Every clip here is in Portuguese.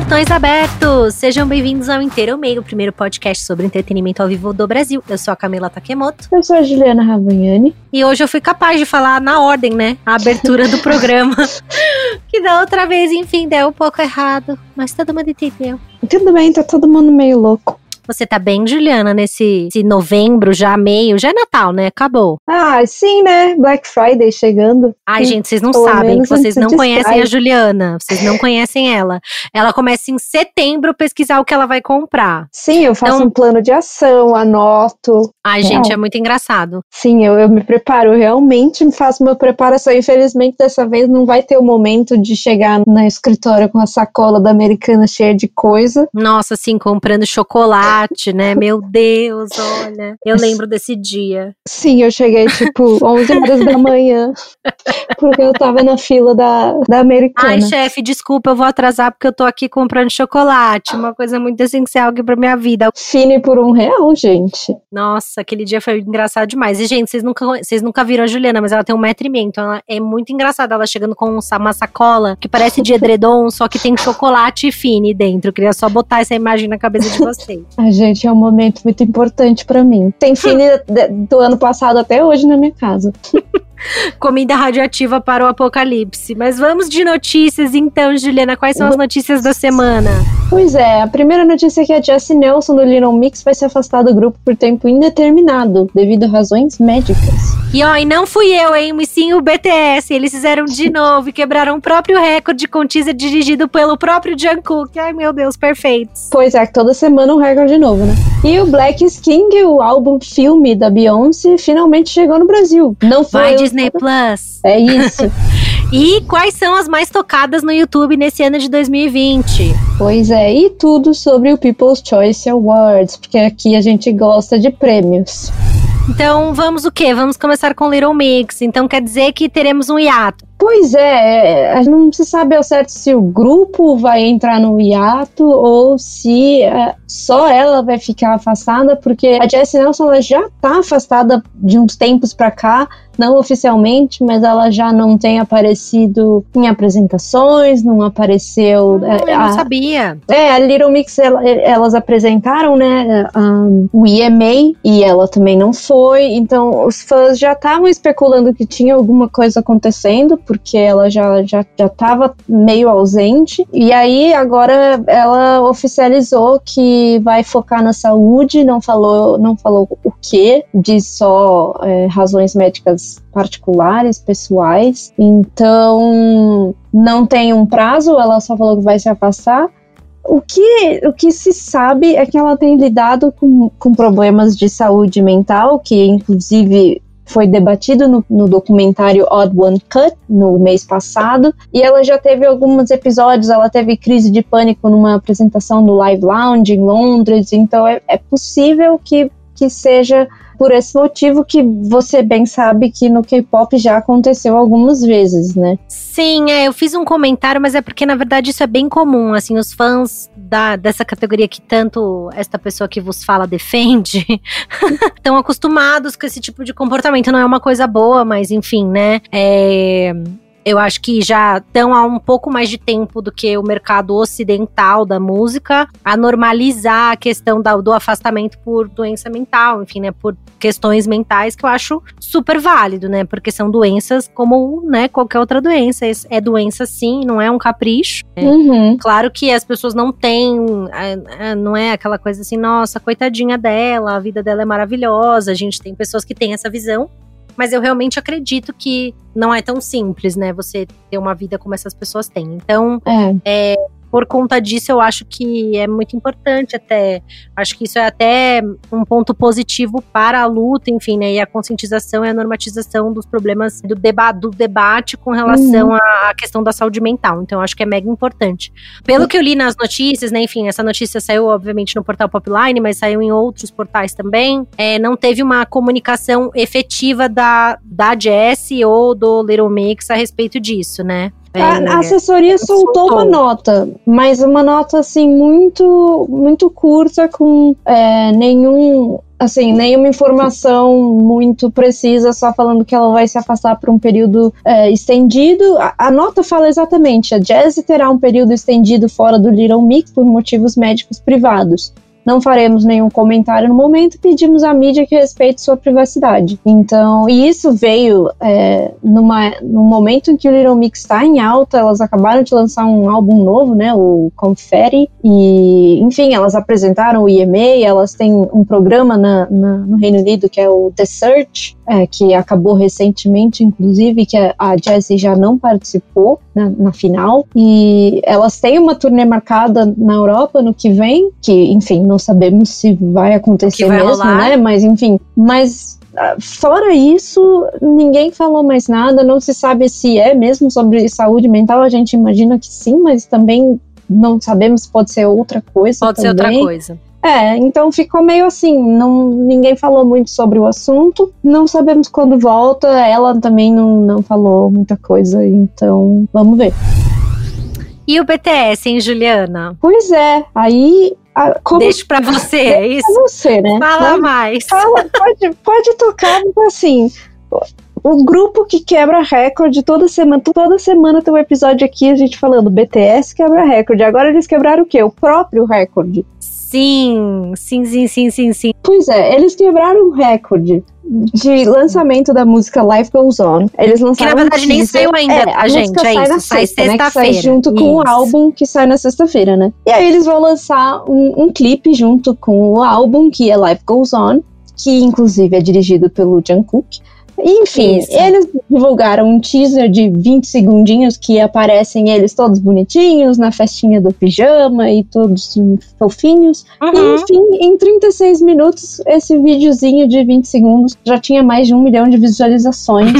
Portões abertos! Sejam bem-vindos ao Inteiro Meio, o primeiro podcast sobre entretenimento ao vivo do Brasil. Eu sou a Camila Takemoto. Eu sou a Juliana Ravagnani. E hoje eu fui capaz de falar na ordem, né? A abertura do programa. que da outra vez, enfim, deu um pouco errado. Mas todo mundo entendeu. Tudo bem, tá todo mundo meio louco. Você tá bem, Juliana, nesse novembro, já meio, já é Natal, né? Acabou. Ah, sim, né? Black Friday chegando. Ai, gente, vocês não sabem, vocês não conhecem a Juliana, vocês não conhecem ela. Ela começa em setembro pesquisar o que ela vai comprar. Sim, eu faço então, um plano de ação, anoto. Ai, gente, é muito engraçado. Sim, eu, eu me preparo, eu realmente faço uma preparação. Infelizmente, dessa vez não vai ter o momento de chegar na escritório com a sacola da americana cheia de coisa. Nossa, assim, comprando chocolate chocolate, né? Meu Deus, olha. Eu lembro desse dia. Sim, eu cheguei tipo 11 horas da manhã, porque eu tava na fila da, da americana. Ai, chefe, desculpa, eu vou atrasar porque eu tô aqui comprando chocolate. Uma coisa muito essencial aqui pra minha vida. Fine por um real, gente. Nossa, aquele dia foi engraçado demais. E, gente, vocês nunca, vocês nunca viram a Juliana, mas ela tem um metro e meio, então ela é muito engraçada. Ela chegando com uma sacola que parece de edredom, só que tem chocolate e fine dentro. Eu queria só botar essa imagem na cabeça de vocês. Ai, gente, é um momento muito importante para mim. Tem fine do ano passado até hoje na minha casa. Comida radioativa para o apocalipse. Mas vamos de notícias então, Juliana. Quais são as notícias da semana? Pois é, a primeira notícia é que a Jessie Nelson do Little Mix vai se afastar do grupo por tempo indeterminado, devido a razões médicas. E ó, e não fui eu, hein? Mas sim o BTS. Eles fizeram de novo e quebraram o próprio recorde com teaser dirigido pelo próprio Jungkook. Ai, meu Deus, perfeitos. Pois é, toda semana um recorde novo, né? E o Black King, o álbum filme da Beyoncé, finalmente chegou no Brasil. Não foi. Vai, Disney Plus. É isso. E quais são as mais tocadas no YouTube nesse ano de 2020? Pois é, e tudo sobre o People's Choice Awards, porque aqui a gente gosta de prêmios. Então vamos o quê? Vamos começar com Little Mix. Então quer dizer que teremos um hiato. Pois é, é não se sabe ao certo se o grupo vai entrar no hiato ou se é, só ela vai ficar afastada, porque a Jessie Nelson ela já tá afastada de uns tempos para cá, não oficialmente, mas ela já não tem aparecido em apresentações, não apareceu. Ah, eu não sabia. É, a Little Mix ela, elas apresentaram, né, um, o EMA e ela também não foi, então os fãs já estavam especulando que tinha alguma coisa acontecendo, porque ela já já já estava meio ausente. E aí agora ela oficializou que vai focar na saúde, não falou, não falou o que, diz só é, razões médicas particulares, pessoais. Então, não tem um prazo, ela só falou que vai se afastar. O que, o que se sabe é que ela tem lidado com, com problemas de saúde mental, que inclusive foi debatido no, no, documentário Odd One Cut no mês passado e ela já teve alguns episódios, ela teve crise de pânico numa apresentação do Live Lounge em Londres, então é, é possível que, que seja por esse motivo que você bem sabe que no K-pop já aconteceu algumas vezes, né? Sim, é, eu fiz um comentário, mas é porque na verdade isso é bem comum, assim, os fãs da, dessa categoria que tanto esta pessoa que vos fala defende, estão acostumados com esse tipo de comportamento, não é uma coisa boa, mas enfim, né? É eu acho que já estão há um pouco mais de tempo do que o mercado ocidental da música a normalizar a questão da, do afastamento por doença mental, enfim, né, por questões mentais que eu acho super válido, né, porque são doenças como, né, qualquer outra doença, é doença sim, não é um capricho. Né? Uhum. Claro que as pessoas não têm, é, é, não é aquela coisa assim, nossa, coitadinha dela, a vida dela é maravilhosa, a gente tem pessoas que têm essa visão, mas eu realmente acredito que não é tão simples, né? Você ter uma vida como essas pessoas têm. Então, é. É, por conta disso, eu acho que é muito importante até. Acho que isso é até um ponto positivo para a luta, enfim, né? E a conscientização e a normatização dos problemas do, deba do debate com relação uhum. à questão da saúde mental. Então, acho que é mega importante. Pelo que eu li nas notícias, né? Enfim, essa notícia saiu, obviamente, no portal Popline, mas saiu em outros portais também. É, não teve uma comunicação efetiva da, da Jess ou do Little Mix a respeito disso, né? A, assessoria soltou, soltou, uma nota, mas uma nota assim muito muito curta com é, nenhum assim, nenhuma informação muito precisa, só falando que ela vai se afastar por um período é, estendido. A, a, nota fala exatamente: a Jazz terá um período estendido fora do Little Mix por motivos médicos privados. Não faremos nenhum comentário no momento pedimos à mídia que respeite sua privacidade. Então, e isso veio é, numa, no momento em que o Little Mix está em alta, elas acabaram de lançar um álbum novo, né, o Confetti, e enfim, elas apresentaram o EMA, elas têm um programa na, na, no Reino Unido que é o The Search, é, que acabou recentemente, inclusive, que a Jessie já não participou na, final. E elas têm uma turnê marcada na Europa no que vem, que, enfim, não sabemos se vai acontecer vai mesmo, rolar. né? Mas, enfim, mas ah, Fora isso, ninguém falou mais nada, não se sabe se é mesmo sobre saúde mental, a gente imagina que sim, mas também não sabemos, pode ser outra coisa. Pode também. ser outra coisa. É, então ficou meio assim, não, ninguém falou muito sobre o assunto, não sabemos quando volta, ela também não, não falou muita coisa, então vamos ver. E o BTS, hein, Juliana? Pois é, aí como... Deixa pra você, é isso? Pra você, né? Fala mais. Fala, pode, pode tocar, assim, o grupo que quebra recorde toda semana. Toda semana tem um episódio aqui a gente falando BTS quebra recorde. Agora eles quebraram o quê? O próprio recorde. Sim, sim, sim, sim, sim, sim. Pois é, eles quebraram o recorde de lançamento da música Life Goes On. Eles lançaram. Que na verdade um nem saiu ainda, é, a, a gente, é sai isso. Sai sexta-feira. Né, sai junto com o álbum que sai na sexta-feira, né? E aí eles vão lançar um, um clipe junto com o álbum, que é Life Goes On, que inclusive é dirigido pelo Jungkook. Enfim, Isso. eles divulgaram um teaser de 20 segundinhos que aparecem eles todos bonitinhos na festinha do pijama e todos fofinhos. Uhum. E, enfim, em 36 minutos, esse videozinho de 20 segundos já tinha mais de um milhão de visualizações.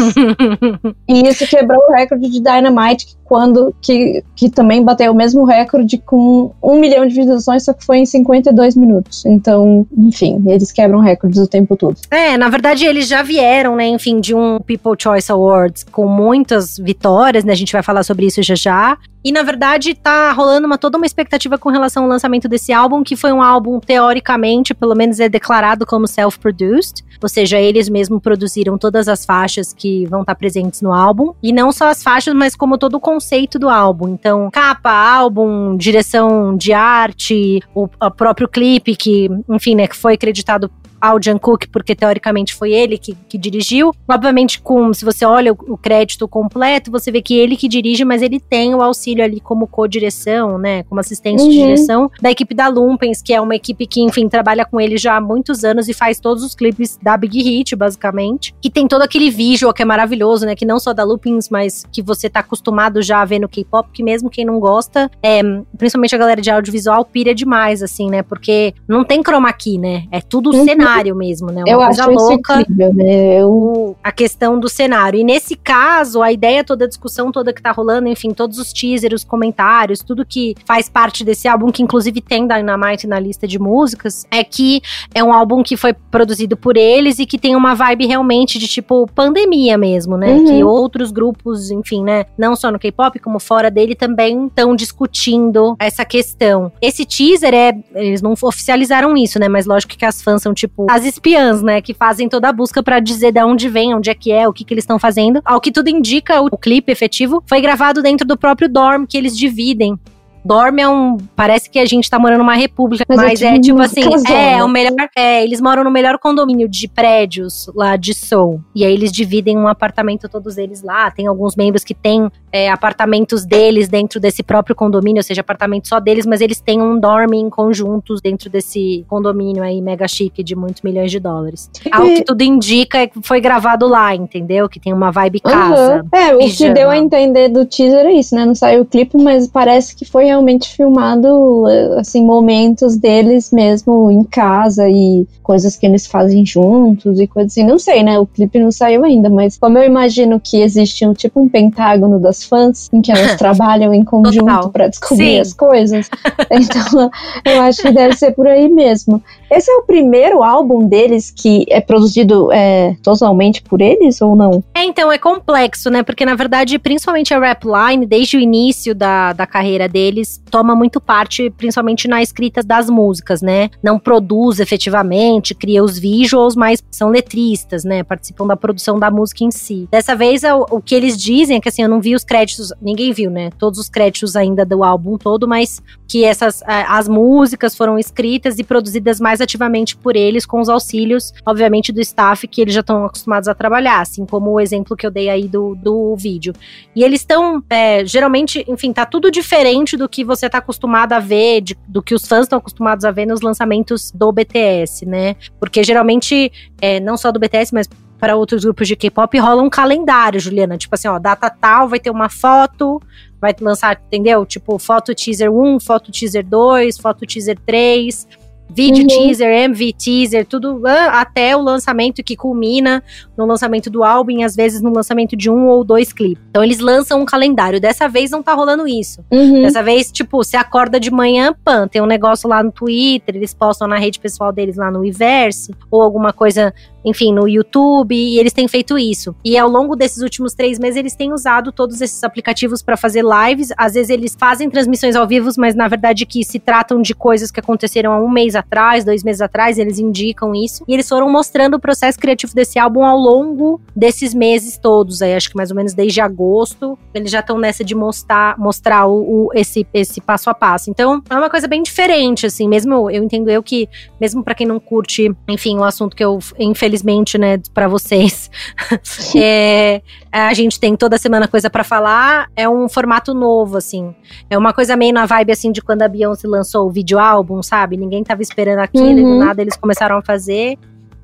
e isso quebrou o recorde de Dynamite, quando que, que também bateu o mesmo recorde com um milhão de visualizações, só que foi em 52 minutos. Então, enfim, eles quebram recordes o tempo todo. É, na verdade, eles já vieram, né, enfim, de um People Choice Awards com muitas vitórias, né? A gente vai falar sobre isso já já. E na verdade tá rolando uma, toda uma expectativa com relação ao lançamento desse álbum, que foi um álbum teoricamente, pelo menos é declarado como self-produced, ou seja, eles mesmos produziram todas as faixas que vão estar tá presentes no álbum, e não só as faixas, mas como todo o conceito do álbum. Então, capa, álbum, direção de arte, o, o próprio clipe que, enfim, né, que foi acreditado ao Jungkook, porque teoricamente foi ele que, que dirigiu. Obviamente, com se você olha o, o, crédito completo, você vê que ele que dirige, mas ele tem o auxílio ali como co-direção, né? Como assistente uhum. de direção da equipe da Lumpens, que é uma equipe que, enfim, trabalha com ele já há muitos anos e faz todos os clipes da Big Hit, basicamente. Que tem todo aquele visual que é maravilhoso, né? Que não só da Lumpens, mas que você tá acostumado já a ver no K-pop, que mesmo quem não gosta, é, principalmente a galera de audiovisual, pira demais, assim, né? Porque não tem chroma key, né? É tudo uhum. cenário cenário mesmo, né? Uma eu coisa acho louca. Incrível, né? Eu... A questão do cenário. E nesse caso, a ideia toda, a discussão toda que tá rolando, enfim, todos os teasers, os comentários, tudo que faz parte desse álbum, que inclusive tem Dynamite na lista de músicas, é que é um álbum que foi produzido por eles e que tem uma vibe realmente de tipo pandemia mesmo, né? Uhum. Que outros grupos, enfim, né? Não só no K-pop, como fora dele também estão discutindo essa questão. Esse teaser é. Eles não oficializaram isso, né? Mas lógico que as fãs são tipo tipo as espiãs, né, que fazem toda a busca para dizer de onde vem, onde é que é, o que que eles estão fazendo. Ao que tudo indica, o, clipe efetivo foi gravado dentro do próprio dorm que eles dividem Dorme é um. Parece que a gente tá morando numa república, mas, mas é, tipo assim, é o melhor. É, eles moram no melhor condomínio de prédios lá de Seoul. E aí eles dividem um apartamento, todos eles lá. Tem alguns membros que têm é, apartamentos deles dentro desse próprio condomínio, ou seja, apartamento só deles, mas eles têm um dorme em conjuntos dentro desse condomínio aí mega chique de muitos milhões de dólares. Ao que tudo indica é que foi gravado lá, entendeu? Que tem uma vibe casa. Uhum. É, o que deu a entender do teaser é isso, né? Não saiu o clipe, mas parece que foi realmente filmado, assim, momentos deles mesmo em casa e coisas que eles fazem juntos e coisas assim. Não sei, né? O clipe não saiu ainda, mas como eu imagino que existe um tipo um pentágono das fãs em que elas trabalham em conjunto para descobrir Sim. as coisas, então eu acho que deve ser por aí mesmo. Esse é o primeiro álbum deles que é produzido é, totalmente por eles ou não? É, então, é complexo, né? Porque, na verdade, principalmente a Rap Line, desde o início da, da carreira deles, toma muito parte, principalmente na escrita das músicas, né? Não produz efetivamente, cria os visuals, mas são letristas, né? Participam da produção da música em si. Dessa vez, o, o que eles dizem é que, assim, eu não vi os créditos, ninguém viu, né? Todos os créditos ainda do álbum todo, mas que essas as músicas foram escritas e produzidas mais ativamente por eles, com os auxílios, obviamente, do staff que eles já estão acostumados a trabalhar, assim como o exemplo que eu dei aí do, do vídeo. E eles estão, é, geralmente, enfim, tá tudo diferente do que você tá acostumado a ver, de, do que os fãs estão acostumados a ver nos lançamentos do BTS, né? Porque geralmente, é, não só do BTS, mas para outros grupos de K-pop rola um calendário, Juliana. Tipo assim, ó, data tal, vai ter uma foto, vai lançar, entendeu? Tipo, foto teaser 1, foto teaser 2, foto teaser 3. Vídeo uhum. teaser, MV teaser, tudo até o lançamento que culmina no lançamento do álbum e às vezes no lançamento de um ou dois clipes. Então eles lançam um calendário. Dessa vez não tá rolando isso. Uhum. Dessa vez, tipo, você acorda de manhã, pan, tem um negócio lá no Twitter, eles postam na rede pessoal deles lá no Iverse, ou alguma coisa enfim, no YouTube, e eles têm feito isso. E ao longo desses últimos três meses, eles têm usado todos esses aplicativos para fazer lives. Às vezes eles fazem transmissões ao vivo, mas na verdade que se tratam de coisas que aconteceram há um mês atrás, dois meses atrás, eles indicam isso. E eles foram mostrando o processo criativo desse álbum ao longo desses meses todos. Aí acho que mais ou menos desde agosto, eles já estão nessa de mostrar, mostrar o, o, esse, esse passo a passo. Então, é uma coisa bem diferente, assim, mesmo eu entendo eu que, mesmo para quem não curte, enfim, o assunto que eu, infelizmente, infelizmente, né, para vocês. é, a gente tem toda semana coisa para falar, é um formato novo, assim. É uma coisa meio na vibe, assim, de quando a Beyoncé lançou o vídeo álbum, sabe? Ninguém tava esperando aquilo uhum. do nada eles começaram a fazer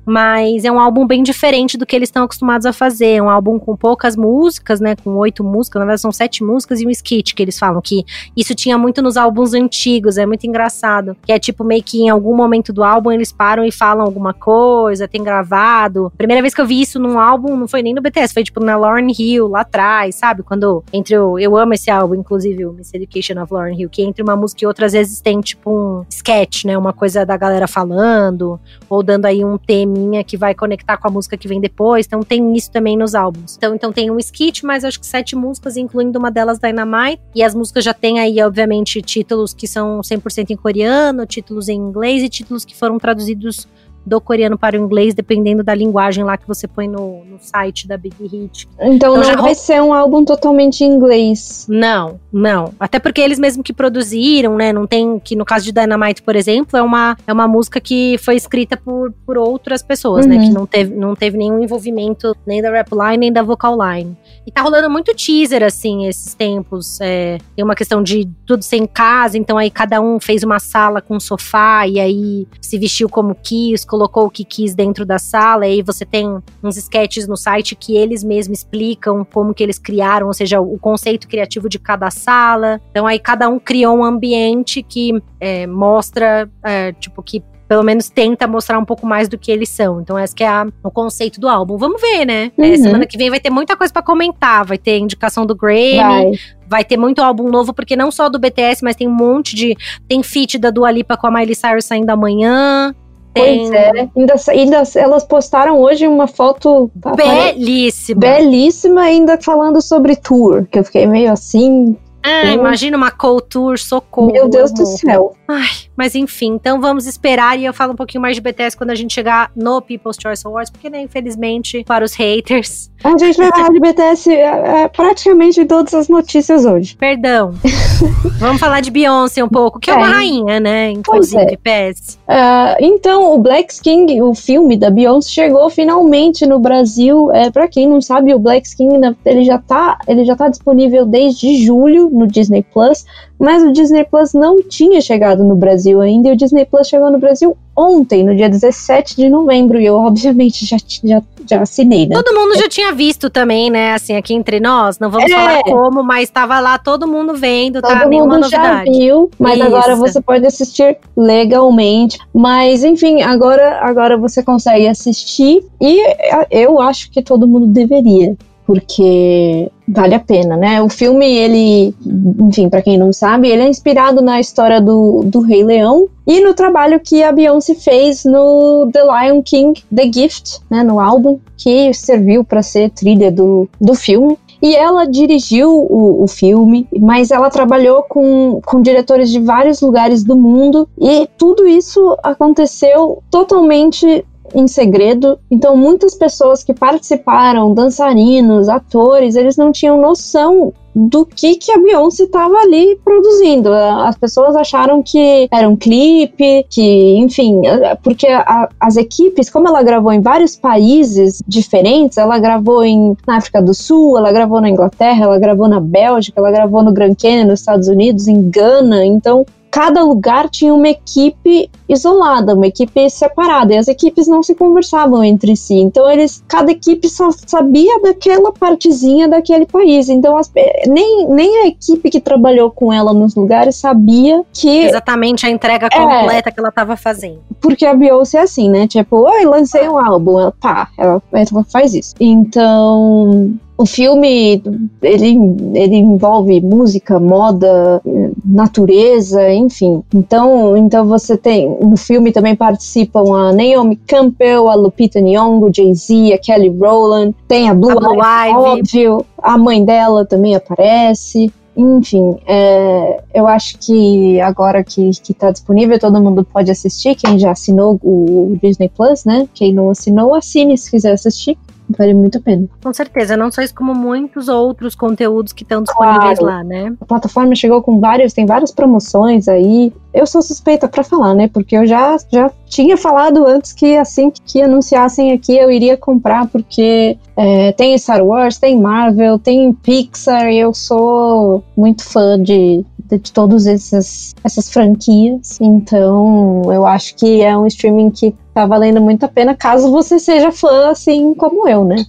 mas é um álbum bem diferente do que eles estão acostumados a fazer. É um álbum com poucas músicas, né? Com oito músicas, na verdade são sete músicas e um skit que eles falam que isso tinha muito nos álbuns antigos, é muito engraçado. Que é tipo meio que em algum momento do álbum eles param e falam alguma coisa, tem gravado. Primeira vez que eu vi isso num álbum não foi nem no BTS, foi tipo na Lauren Hill lá atrás, sabe? Quando entre o. Eu amo esse álbum, inclusive, o Miss Education of Lauren Hill, que entre uma música e outra às vezes tem tipo um sketch, né? Uma coisa da galera falando, ou dando aí um tema que vai conectar com a música que vem depois. Então tem isso também nos álbuns. Então, então tem um skit, mas acho que sete músicas, incluindo uma delas Dynamite. E as músicas já tem aí, obviamente, títulos que são 100% em coreano, títulos em inglês e títulos que foram traduzidos do coreano para o inglês, dependendo da linguagem lá que você põe no, no site da Big Hit. Então, então não vai ser um álbum totalmente em inglês. Não, não. Até porque eles mesmo que produziram, né? Não tem. Que no caso de Dynamite, por exemplo, é uma, é uma música que foi escrita por, por outras pessoas, uhum. né? Que não teve, não teve nenhum envolvimento nem da rap line, nem da vocal line. E tá rolando muito teaser, assim, esses tempos. É, tem uma questão de tudo ser em casa, então aí cada um fez uma sala com um sofá e aí se vestiu como quis, colocou o que quis dentro da sala, e aí você tem uns sketches no site que eles mesmos explicam como que eles criaram, ou seja, o conceito criativo de cada sala. Então aí cada um criou um ambiente que é, mostra, é, tipo, que pelo menos tenta mostrar um pouco mais do que eles são. Então, esse é a, o conceito do álbum. Vamos ver, né? É, uhum. É, semana que vem vai ter muita coisa para comentar. Vai ter indicação do Grammy. Vai. vai. ter muito álbum novo, porque não só do BTS, mas tem um monte de. Tem feat da Dua Lipa com a Miley Cyrus saindo amanhã. Pois é. Ainda, ainda elas postaram hoje uma foto belíssima. Belíssima, ainda falando sobre tour, que eu fiquei meio assim. Ah, imagina uma couture, socorro. Meu Deus do céu. Ai, mas enfim, então vamos esperar e eu falo um pouquinho mais de BTS quando a gente chegar no People's Choice Awards, porque, né, infelizmente, para os haters. A gente vai falar de BTS é, é, praticamente em todas as notícias hoje. Perdão. vamos falar de Beyoncé um pouco, que é, é uma rainha, né? Inclusive, é. PS. Uh, então, o Black King, o filme da Beyoncé, chegou finalmente no Brasil. É, para quem não sabe, o Black King ele já tá, ele já tá disponível desde julho no Disney Plus, mas o Disney Plus não tinha chegado no Brasil ainda, e o Disney Plus chegou no Brasil ontem, no dia 17 de novembro, e eu obviamente já, já, já assinei, né? Todo mundo já tinha visto também, né, assim, aqui entre nós, não vamos é. falar como, mas estava lá todo mundo vendo, tá? Todo mundo novidade. já viu, mas Isso. agora você pode assistir legalmente, mas enfim, agora, agora você consegue assistir, e eu acho que todo mundo deveria, porque vale a pena, né? O filme, ele, enfim, para quem não sabe, ele é inspirado na história do, do Rei Leão e no trabalho que a Beyoncé fez no The Lion King The Gift, né, no álbum que serviu para ser trilha do, do filme. E ela dirigiu o, o, filme, mas ela trabalhou com, com diretores de vários lugares do mundo e tudo isso aconteceu totalmente em segredo. Então, muitas pessoas que participaram, dançarinos, atores, eles não tinham noção do que, que a Beyoncé estava ali produzindo. As pessoas acharam que era um clipe, que, enfim, porque a, as equipes, como ela gravou em vários países diferentes, ela gravou em, na África do Sul, ela gravou na Inglaterra, ela gravou na Bélgica, ela gravou no Grand Canyon, nos Estados Unidos, em Gana. Então, cada lugar tinha uma equipe isolada, uma equipe separada, e as equipes não se conversavam entre si. Então eles, cada equipe só sabia daquela partezinha daquele país. Então as, nem, nem a equipe que trabalhou com ela nos lugares sabia que exatamente a entrega é. completa é, que ela estava fazendo. Porque a Beyoncé é assim, né? Tipo, oi, lancei um álbum, ela, pá, ela, ela faz isso. Então o filme ele, ele envolve música, moda, natureza, enfim. Então, então você tem no filme também participam a Naomi Campbell, a Lupita Nyong'o, Jay-Z, a Kelly Rowland, tem a Blue, a Blue Ivy, óbvio, a mãe dela também aparece. Enfim, é, eu acho que agora que, que tá disponível, todo mundo pode assistir. Quem já assinou o, o Disney Plus, né? Quem não assinou, assine se quiser assistir. Vale muito a pena. Com certeza, não só isso, como muitos outros conteúdos que estão disponíveis claro. lá, né? A plataforma chegou com vários, tem várias promoções aí. Eu sou suspeita para falar, né? Porque eu já, já tinha falado antes que assim que anunciassem aqui eu iria comprar, porque é, tem Star Wars, tem Marvel, tem Pixar, e eu sou muito fã de, de, de todas essas, essas franquias. Então, eu acho que é um streaming que tá valendo muito a pena, caso você seja fã, assim como eu, né?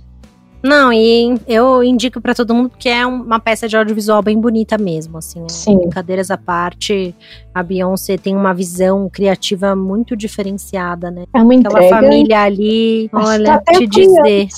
Não, e eu indico para todo mundo que é uma peça de audiovisual bem bonita mesmo, assim. Sim. Brincadeiras à parte, a Beyoncé tem uma visão criativa muito diferenciada, né? É uma entrega. Aquela família ali, olha, te dizer.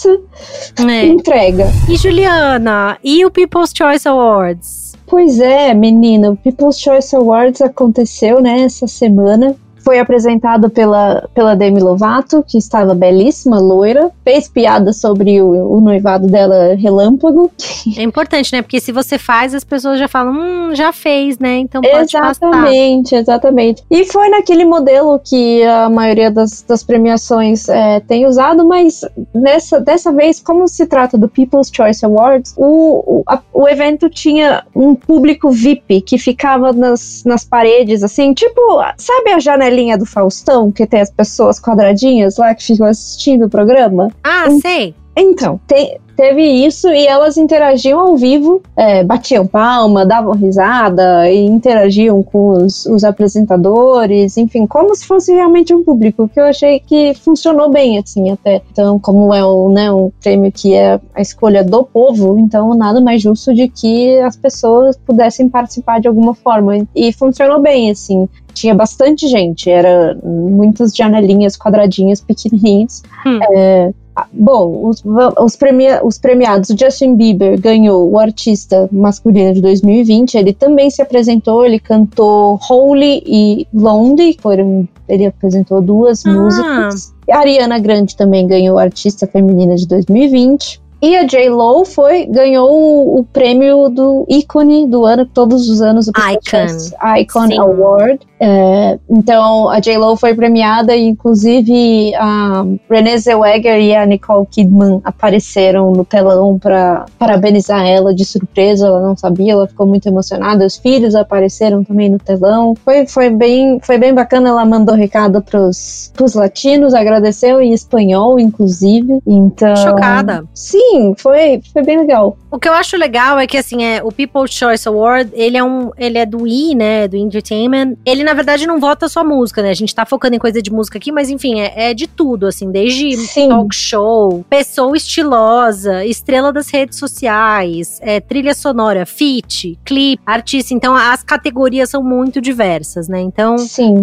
É. Entrega. E Juliana, e o People's Choice Awards? Pois é, menina, o People's Choice Awards aconteceu, né, essa semana foi apresentado pela, pela Demi Lovato, que estava belíssima, loira, fez piada sobre o, o, noivado dela relâmpago. É importante, né? Porque se você faz, as pessoas já falam, hum, já fez, né? Então pode Exatamente, passar. exatamente. E foi naquele modelo que a maioria das, das premiações é, tem usado, mas nessa, dessa vez, como se trata do People's Choice Awards, o, o, a, o evento tinha um público VIP que ficava nas, nas paredes, assim, tipo, sabe a janela janelinha do Faustão, que tem as pessoas quadradinhas lá que ficam assistindo o programa? Ah, sei. Então, tem, teve isso e elas interagiam ao vivo, é, batiam palma, davam risada e interagiam com os, os, apresentadores, enfim, como se fosse realmente um público, que eu achei que funcionou bem, assim, até. Então, como é um, né, um prêmio que é a escolha do povo, então nada mais justo de que as pessoas pudessem participar de alguma forma. E funcionou bem, assim tinha bastante gente, era muitas janelinhas quadradinhas pequenininhas. Hum. É, Bom, os, os, premia, os premiados, Justin Bieber ganhou o artista masculino de 2020. Ele também se apresentou, ele cantou Holy e Lonely, foram, ele apresentou duas ah. músicas. A Ariana Grande também ganhou artista feminina de 2020. E a J-Lo foi, ganhou o, o, prêmio do ícone do ano, todos os anos o Icon, Icon Sim. Award. É, então a J-Lo foi premiada e inclusive a Renée Zellweger e a Nicole Kidman apareceram no telão para parabenizar ela de surpresa, ela não sabia, ela ficou muito emocionada. Os filhos apareceram também no telão. Foi, foi, bem, foi bem bacana, ela mandou recado pros, pros latinos, agradeceu em espanhol, inclusive. Então. Chocada. Sim, foi, foi bem legal. O que eu acho legal é que assim, é, o People's Choice Award, ele é um. Ele é do E, né? Do Entertainment. Ele na verdade não vota só música, né? A gente tá focando em coisa de música aqui, mas enfim, é, é de tudo, assim, desde Sim. talk show, pessoa estilosa, estrela das redes sociais, é, trilha sonora, feat, clipe, artista. Então as categorias são muito diversas, né? Então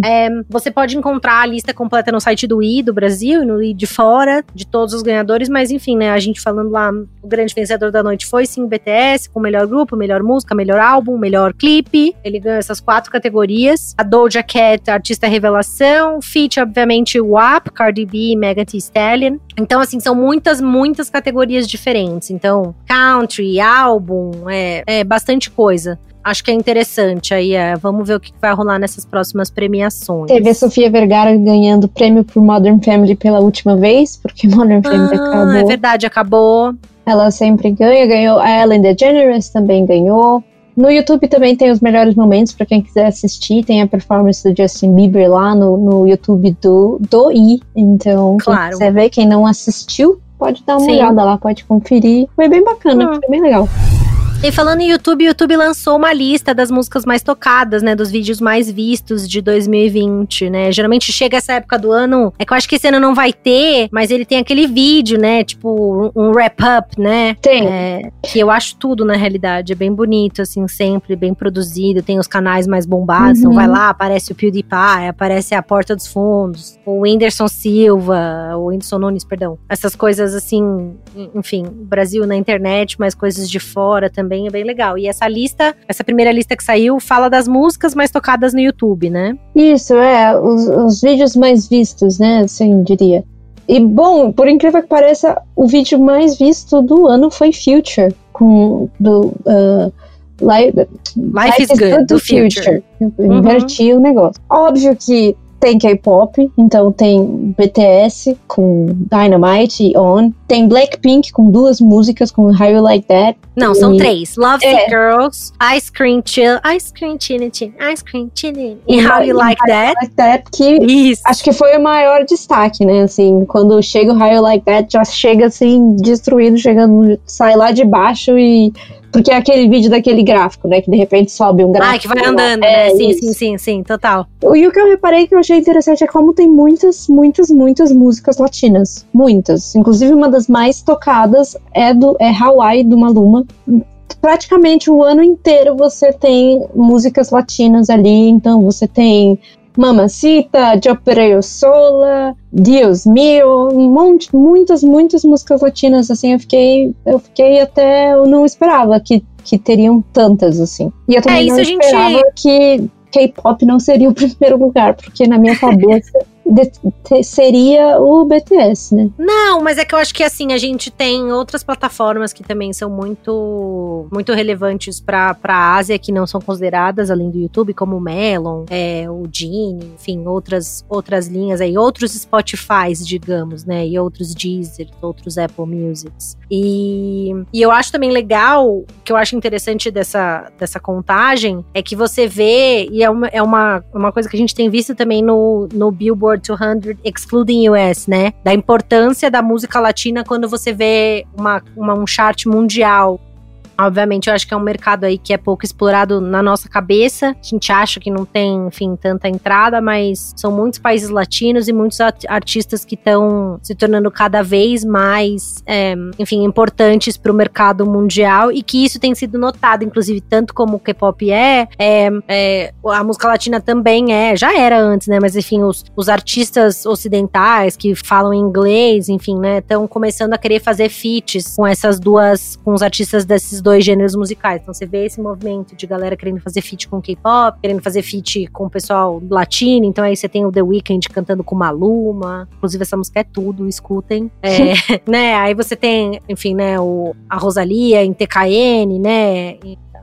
é, você pode encontrar a lista completa no site do I do Brasil e no I de fora, de todos os ganhadores, mas enfim, né? A gente falando lá, o grande vencedor da noite foi sim o BTS, com melhor grupo, melhor música, melhor álbum, melhor clipe. Ele ganhou essas quatro categorias. A Doja Cat, artista revelação, feat, obviamente, WAP, Cardi B, Megan Thee Stallion. Então, assim, são muitas, muitas categorias diferentes. Então, country, álbum, é, é bastante coisa acho que é interessante. Aí é, vamos ver o que vai rolar nessas próximas premiações. Teve a Sofia Vergara ganhando prêmio por Modern Family pela última vez, porque Modern Family ah, acabou. É verdade, acabou. Ela sempre ganha, ganhou. A Ellen DeGeneres também ganhou. No YouTube também tem os melhores momentos para quem quiser assistir. Tem a performance do Justin Bieber lá no, no YouTube do, do I. Então, claro. quem ver, quem não assistiu, pode dar uma Sim. olhada lá, pode conferir. Foi bem bacana, hum. foi bem legal. E falando em YouTube, o YouTube lançou uma lista das músicas mais tocadas, né? Dos vídeos mais vistos de 2020, né? Geralmente chega essa época do ano. É que eu acho que esse ano não vai ter, mas ele tem aquele vídeo, né? Tipo, um wrap-up, né? Tem. É, que eu acho tudo, na realidade. É bem bonito, assim, sempre, bem produzido. Tem os canais mais bombados. Então uhum. Então vai lá, aparece o PewDiePie, aparece a Porta dos Fundos, o Whindersson Silva, o Whindersson Nunes, perdão. Essas coisas, assim, enfim, Brasil na internet, mas coisas de fora também também é bem legal. E essa lista, essa primeira lista que saiu, fala das músicas mais tocadas no YouTube, né? Isso, é, os, os vídeos mais vistos, né, assim, diria. E bom, por incrível que pareça, o vídeo mais visto do ano foi Future, com do uh, Life, Life, is, is Good, do Future. future. Uhum. Inverti o negócio. Óbvio que tem K-pop, então tem BTS com Dynamite e On. Tem Blackpink com duas músicas, com How You Like That. Não, são e... três. Love é. Girls, Ice Cream Chill, Ice Cream Chili Ice Cream Chili e How You Like That. Like That que Isso. acho que foi o maior destaque, né? Assim, quando chega o How You Like That, já chega assim, destruído, chegando, sai lá de baixo e porque é aquele vídeo daquele gráfico, né? Que de repente sobe um gráfico. Ah, que vai andando, né? É, sim, sim, sim, sim, total. E o que eu reparei que eu achei interessante é como tem muitas, muitas, muitas músicas latinas. Muitas. Inclusive, uma das mais tocadas é do é Hawaii, do Maluma praticamente o ano inteiro você tem músicas latinas ali, então você tem Mamacita, Yo Sola, Dios Mio, um monte, muitas, muitas músicas latinas, assim, eu fiquei, eu fiquei até, eu não esperava que, que teriam tantas, assim. E eu também é, não esperava gente... que K-pop não seria o primeiro lugar, porque na minha cabeça seria o BTS, né? Não, mas é que eu acho que assim, a gente tem outras plataformas que também são muito muito relevantes para a Ásia que não são consideradas além do YouTube, como o Melon, é, o Genie, enfim, outras outras linhas aí, outros Spotifys, digamos, né? E outros Deezer, outros Apple Musics. E, e eu acho também legal, que eu acho interessante dessa, dessa contagem, é que você vê, e é uma, é uma, uma coisa que a gente tem visto também no, no Billboard Billboard 200 excluding US, né? Da importância da música latina quando você vê uma, uma um chart mundial. Obviamente, eu acho que é um mercado aí que é pouco explorado na nossa cabeça. A gente acha que não tem, enfim, tanta entrada, mas são muitos países latinos e muitos artistas que estão se tornando cada vez mais, é, enfim, importantes para o mercado mundial e que isso tem sido notado, inclusive, tanto como o K-pop é, é, é, a música latina também é, já era antes, né? Mas enfim, os, os artistas ocidentais que falam inglês, enfim, né, estão começando a querer fazer feats com essas duas, com os artistas desses dois gêneros musicais. Então você vê esse movimento de galera querendo fazer feat com K-pop, querendo fazer feat com o pessoal latino. Então aí você tem o The Weeknd cantando com Maluma. Inclusive essa música é tudo, escutem. É, né? Aí você tem, enfim, né, o, a Rosalia em TKN, né?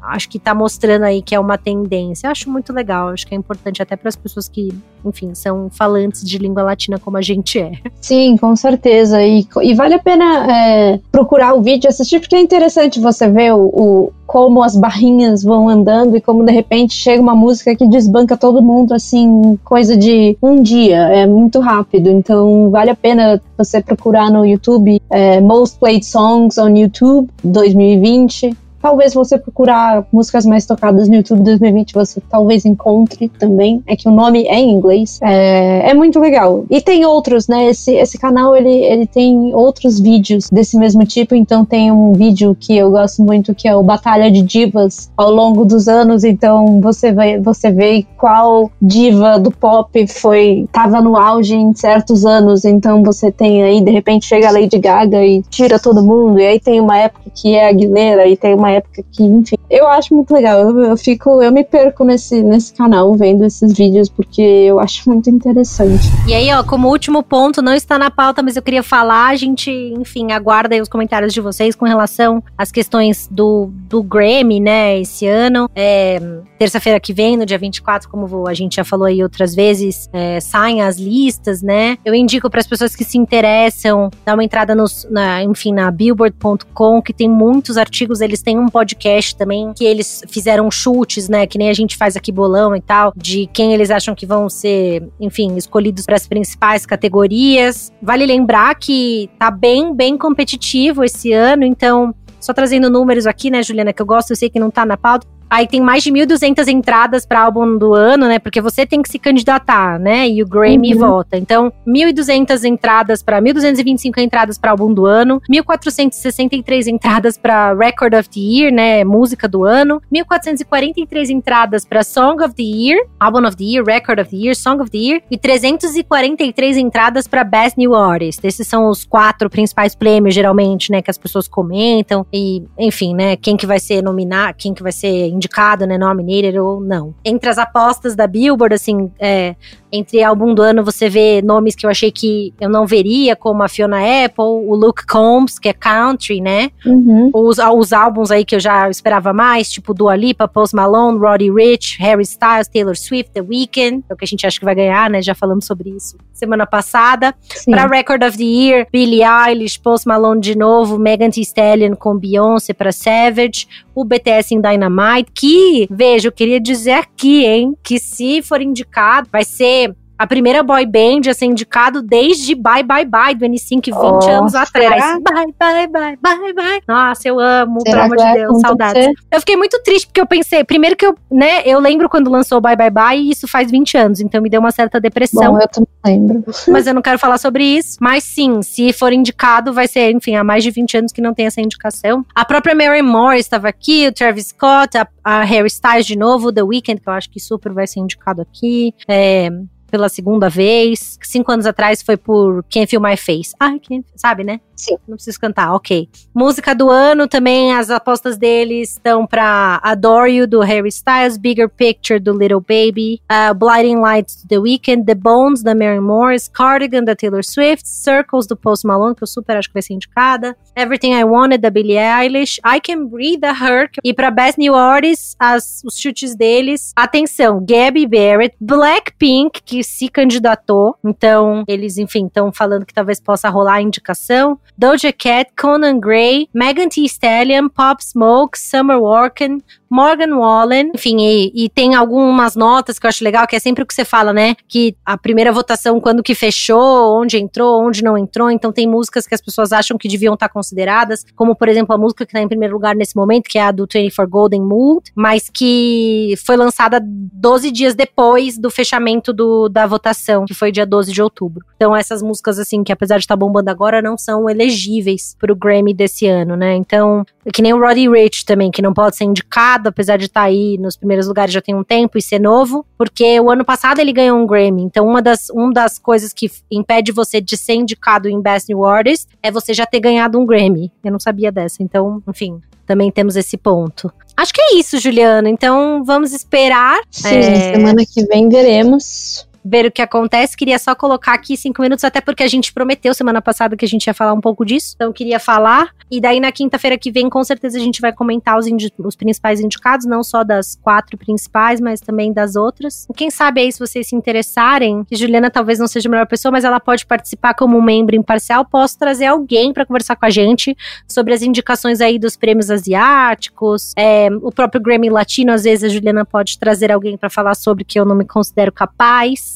Acho que tá mostrando aí que é uma tendência. Eu acho muito legal, acho que é importante até para as pessoas que, enfim, são falantes de língua latina como a gente é. Sim, com certeza. E, e vale a pena é, procurar o vídeo, assistir, porque é interessante você ver o, o, como as barrinhas vão andando e como de repente chega uma música que desbanca todo mundo, assim, coisa de um dia. É muito rápido. Então vale a pena você procurar no YouTube é, Most Played Songs on YouTube 2020 talvez você procurar músicas mais tocadas no YouTube 2020, você talvez encontre também. É que o nome é em inglês. É, é muito legal. E tem outros, né? Esse, esse canal ele, ele tem outros vídeos desse mesmo tipo. Então tem um vídeo que eu gosto muito que é o Batalha de Divas ao longo dos anos. Então você vai você vê qual diva do pop foi tava no auge em certos anos. Então você tem aí de repente chega a Lady Gaga e tira todo mundo. E aí tem uma época que é Aguilera e tem uma época que, enfim, eu acho muito legal. Eu, eu fico, eu me perco nesse nesse canal vendo esses vídeos porque eu acho muito interessante. E aí, ó, como último ponto, não está na pauta, mas eu queria falar, a gente, enfim, aguarda aí os comentários de vocês com relação às questões do, do Grammy, né, esse ano. É, Terça-feira que vem, no dia 24, como a gente já falou aí outras vezes, é, saem as listas, né? Eu indico para as pessoas que se interessam, dar uma entrada nos, na, enfim, na billboard.com, que tem muitos artigos, eles têm um podcast também, que eles fizeram chutes, né, que nem a gente faz aqui bolão e tal, de quem eles acham que vão ser, enfim, escolhidos para as principais categorias. Vale lembrar que tá bem, bem competitivo esse ano, então só trazendo números aqui, né, Juliana, que eu gosto, eu sei que não tá na pauta, Aí tem mais de 1.200 entradas para álbum do ano, né? Porque você tem que se candidatar, né? E o Grammy uhum. vota. Então, 1.200 entradas para 1.225 entradas para álbum do ano, 1.463 entradas para Record of the Year, né? Música do ano, 1.443 entradas para Song of the Year, Album of the Year, Record of the Year, Song of the Year e 343 entradas para Best New Artist. Esses são os quatro principais prêmios, geralmente, né? Que as pessoas comentam e, enfim, né? Quem que vai ser nominado, quem que vai ser indicado, né, nominated ou não. Entre as apostas da Billboard, assim, é, entre álbum do ano você vê nomes que eu achei que eu não veria, como a Fiona Apple, o Luke Combs, que é country, né? Uhum. Os, os álbuns aí que eu já esperava mais, tipo Dua Lipa, Post Malone, Roddy Rich, Harry Styles, Taylor Swift, The Weeknd, é o que a gente acha que vai ganhar, né? Já falamos sobre isso semana passada. Para Record of the Year, Billie Eilish, Post Malone de novo, Megan Thee Stallion com Beyoncé para Savage, o BTS em Dynamite, que, veja, eu queria dizer aqui, hein, que se for indicado, vai ser a primeira boy band a ser indicado desde Bye Bye Bye do N5 20 oh, anos atrás. Será? Bye Bye Bye Bye Bye. Nossa, eu amo, será pelo amor de Deus, saudades. Eu fiquei muito triste porque eu pensei, primeiro que eu, né, eu lembro quando lançou Bye Bye Bye e isso faz 20 anos, então me deu uma certa depressão. Bom, eu também lembro. Mas eu não quero falar sobre isso. Mas sim, se for indicado, vai ser, enfim, há mais de 20 anos que não tem essa indicação. A própria Mary Moore estava aqui, o Travis Scott, a, a Harry Styles de novo, The Weeknd, que eu acho que super vai ser indicado aqui. É, pela segunda vez. Cinco anos atrás foi por Can't Feel My Face. Quem, sabe, né? Sim. Não preciso cantar, ok. Música do ano também, as apostas deles estão pra Adore You, do Harry Styles, Bigger Picture, do Little Baby, uh, Blinding Lights, do The Weeknd, The Bones, da Mary Morris, Cardigan, da Taylor Swift, Circles, do Post Malone, que eu super acho que vai ser indicada, Everything I Wanted, da Billie Eilish, I Can Breathe, da Her, e pra Best New Artist, as, os chutes deles, atenção, Gabby Barrett, Blackpink, que se candidatou, então eles, enfim, estão falando que talvez possa rolar a indicação, Doja Cat, Conan Gray, Megan Thee Stallion, Pop Smoke, Summer Walken, Morgan Wallen, enfim, e, e, tem algumas notas que eu acho legal, que é sempre o que você fala, né? Que a primeira votação, quando que fechou, onde entrou, onde não entrou, então tem músicas que as pessoas acham que deviam estar consideradas, como por exemplo a música que está em primeiro lugar nesse momento, que é a do 24 Golden Mood, mas que foi lançada 12 dias depois do fechamento do, da votação, que foi dia 12 de outubro. Então essas músicas, assim, que apesar de estar tá bombando agora, não são elegíveis pro Grammy desse ano, né? Então, que nem o Roddy Rich também, que não pode ser indicado apesar de estar tá aí nos primeiros lugares já tem um tempo e ser novo, porque o ano passado ele ganhou um Grammy. Então, uma das, uma das coisas que impede você de ser indicado em Best New Artist é você já ter ganhado um Grammy. Eu não sabia dessa. Então, enfim, também temos esse ponto. Acho que é isso, Juliana. Então, vamos esperar. Sim, é... semana que vem veremos ver o que acontece. Queria só colocar aqui cinco minutos, até porque a gente prometeu semana passada que a gente ia falar um pouco disso. Então, queria falar. E daí, na quinta-feira que vem, com certeza a gente vai comentar os, os, principais indicados, não só das quatro principais, mas também das outras. Quem sabe aí, se vocês se interessarem, que Juliana talvez não seja a melhor pessoa, mas ela pode participar como membro imparcial. Posso trazer alguém para conversar com a gente sobre as indicações aí dos prêmios asiáticos, é, o próprio Grammy Latino. Às vezes a Juliana pode trazer alguém para falar sobre que eu não me considero capaz.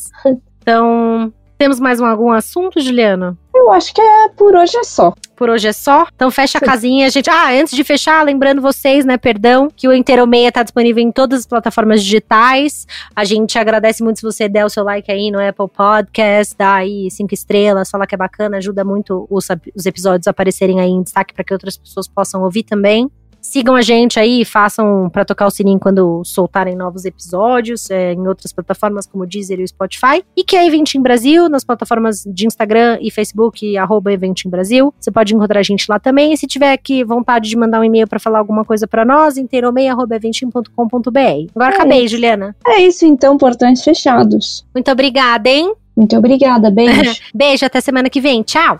Então, Temos mais um, algum assunto, Juliana? Eu acho que é por hoje é só. Por hoje é só. Então fecha a casinha, gente. Ah, antes de fechar, lembrando vocês, né, perdão, que o Inteiro Meia tá disponível em todas as plataformas digitais. A gente agradece muito se você der o seu like aí no Apple Podcast, dá aí cinco estrelas, fala que é bacana, ajuda muito os, os episódios a aparecerem aí em destaque para que outras pessoas possam ouvir também. Sigam a gente aí, façam para tocar o sininho quando soltarem novos episódios é, em outras plataformas como o Deezer e o Spotify. E que é Eventim Brasil, nas plataformas de Instagram e Facebook, arroba Eventim Brasil. Você pode encontrar a gente lá também. E se tiver aqui vontade de mandar um e-mail para falar alguma coisa para nós, inteiromei.eventim.com.br. Agora é. acabei, Juliana. É isso então, portões fechados. Muito obrigada, hein? Muito obrigada, beijo. beijo, até semana que vem. Tchau.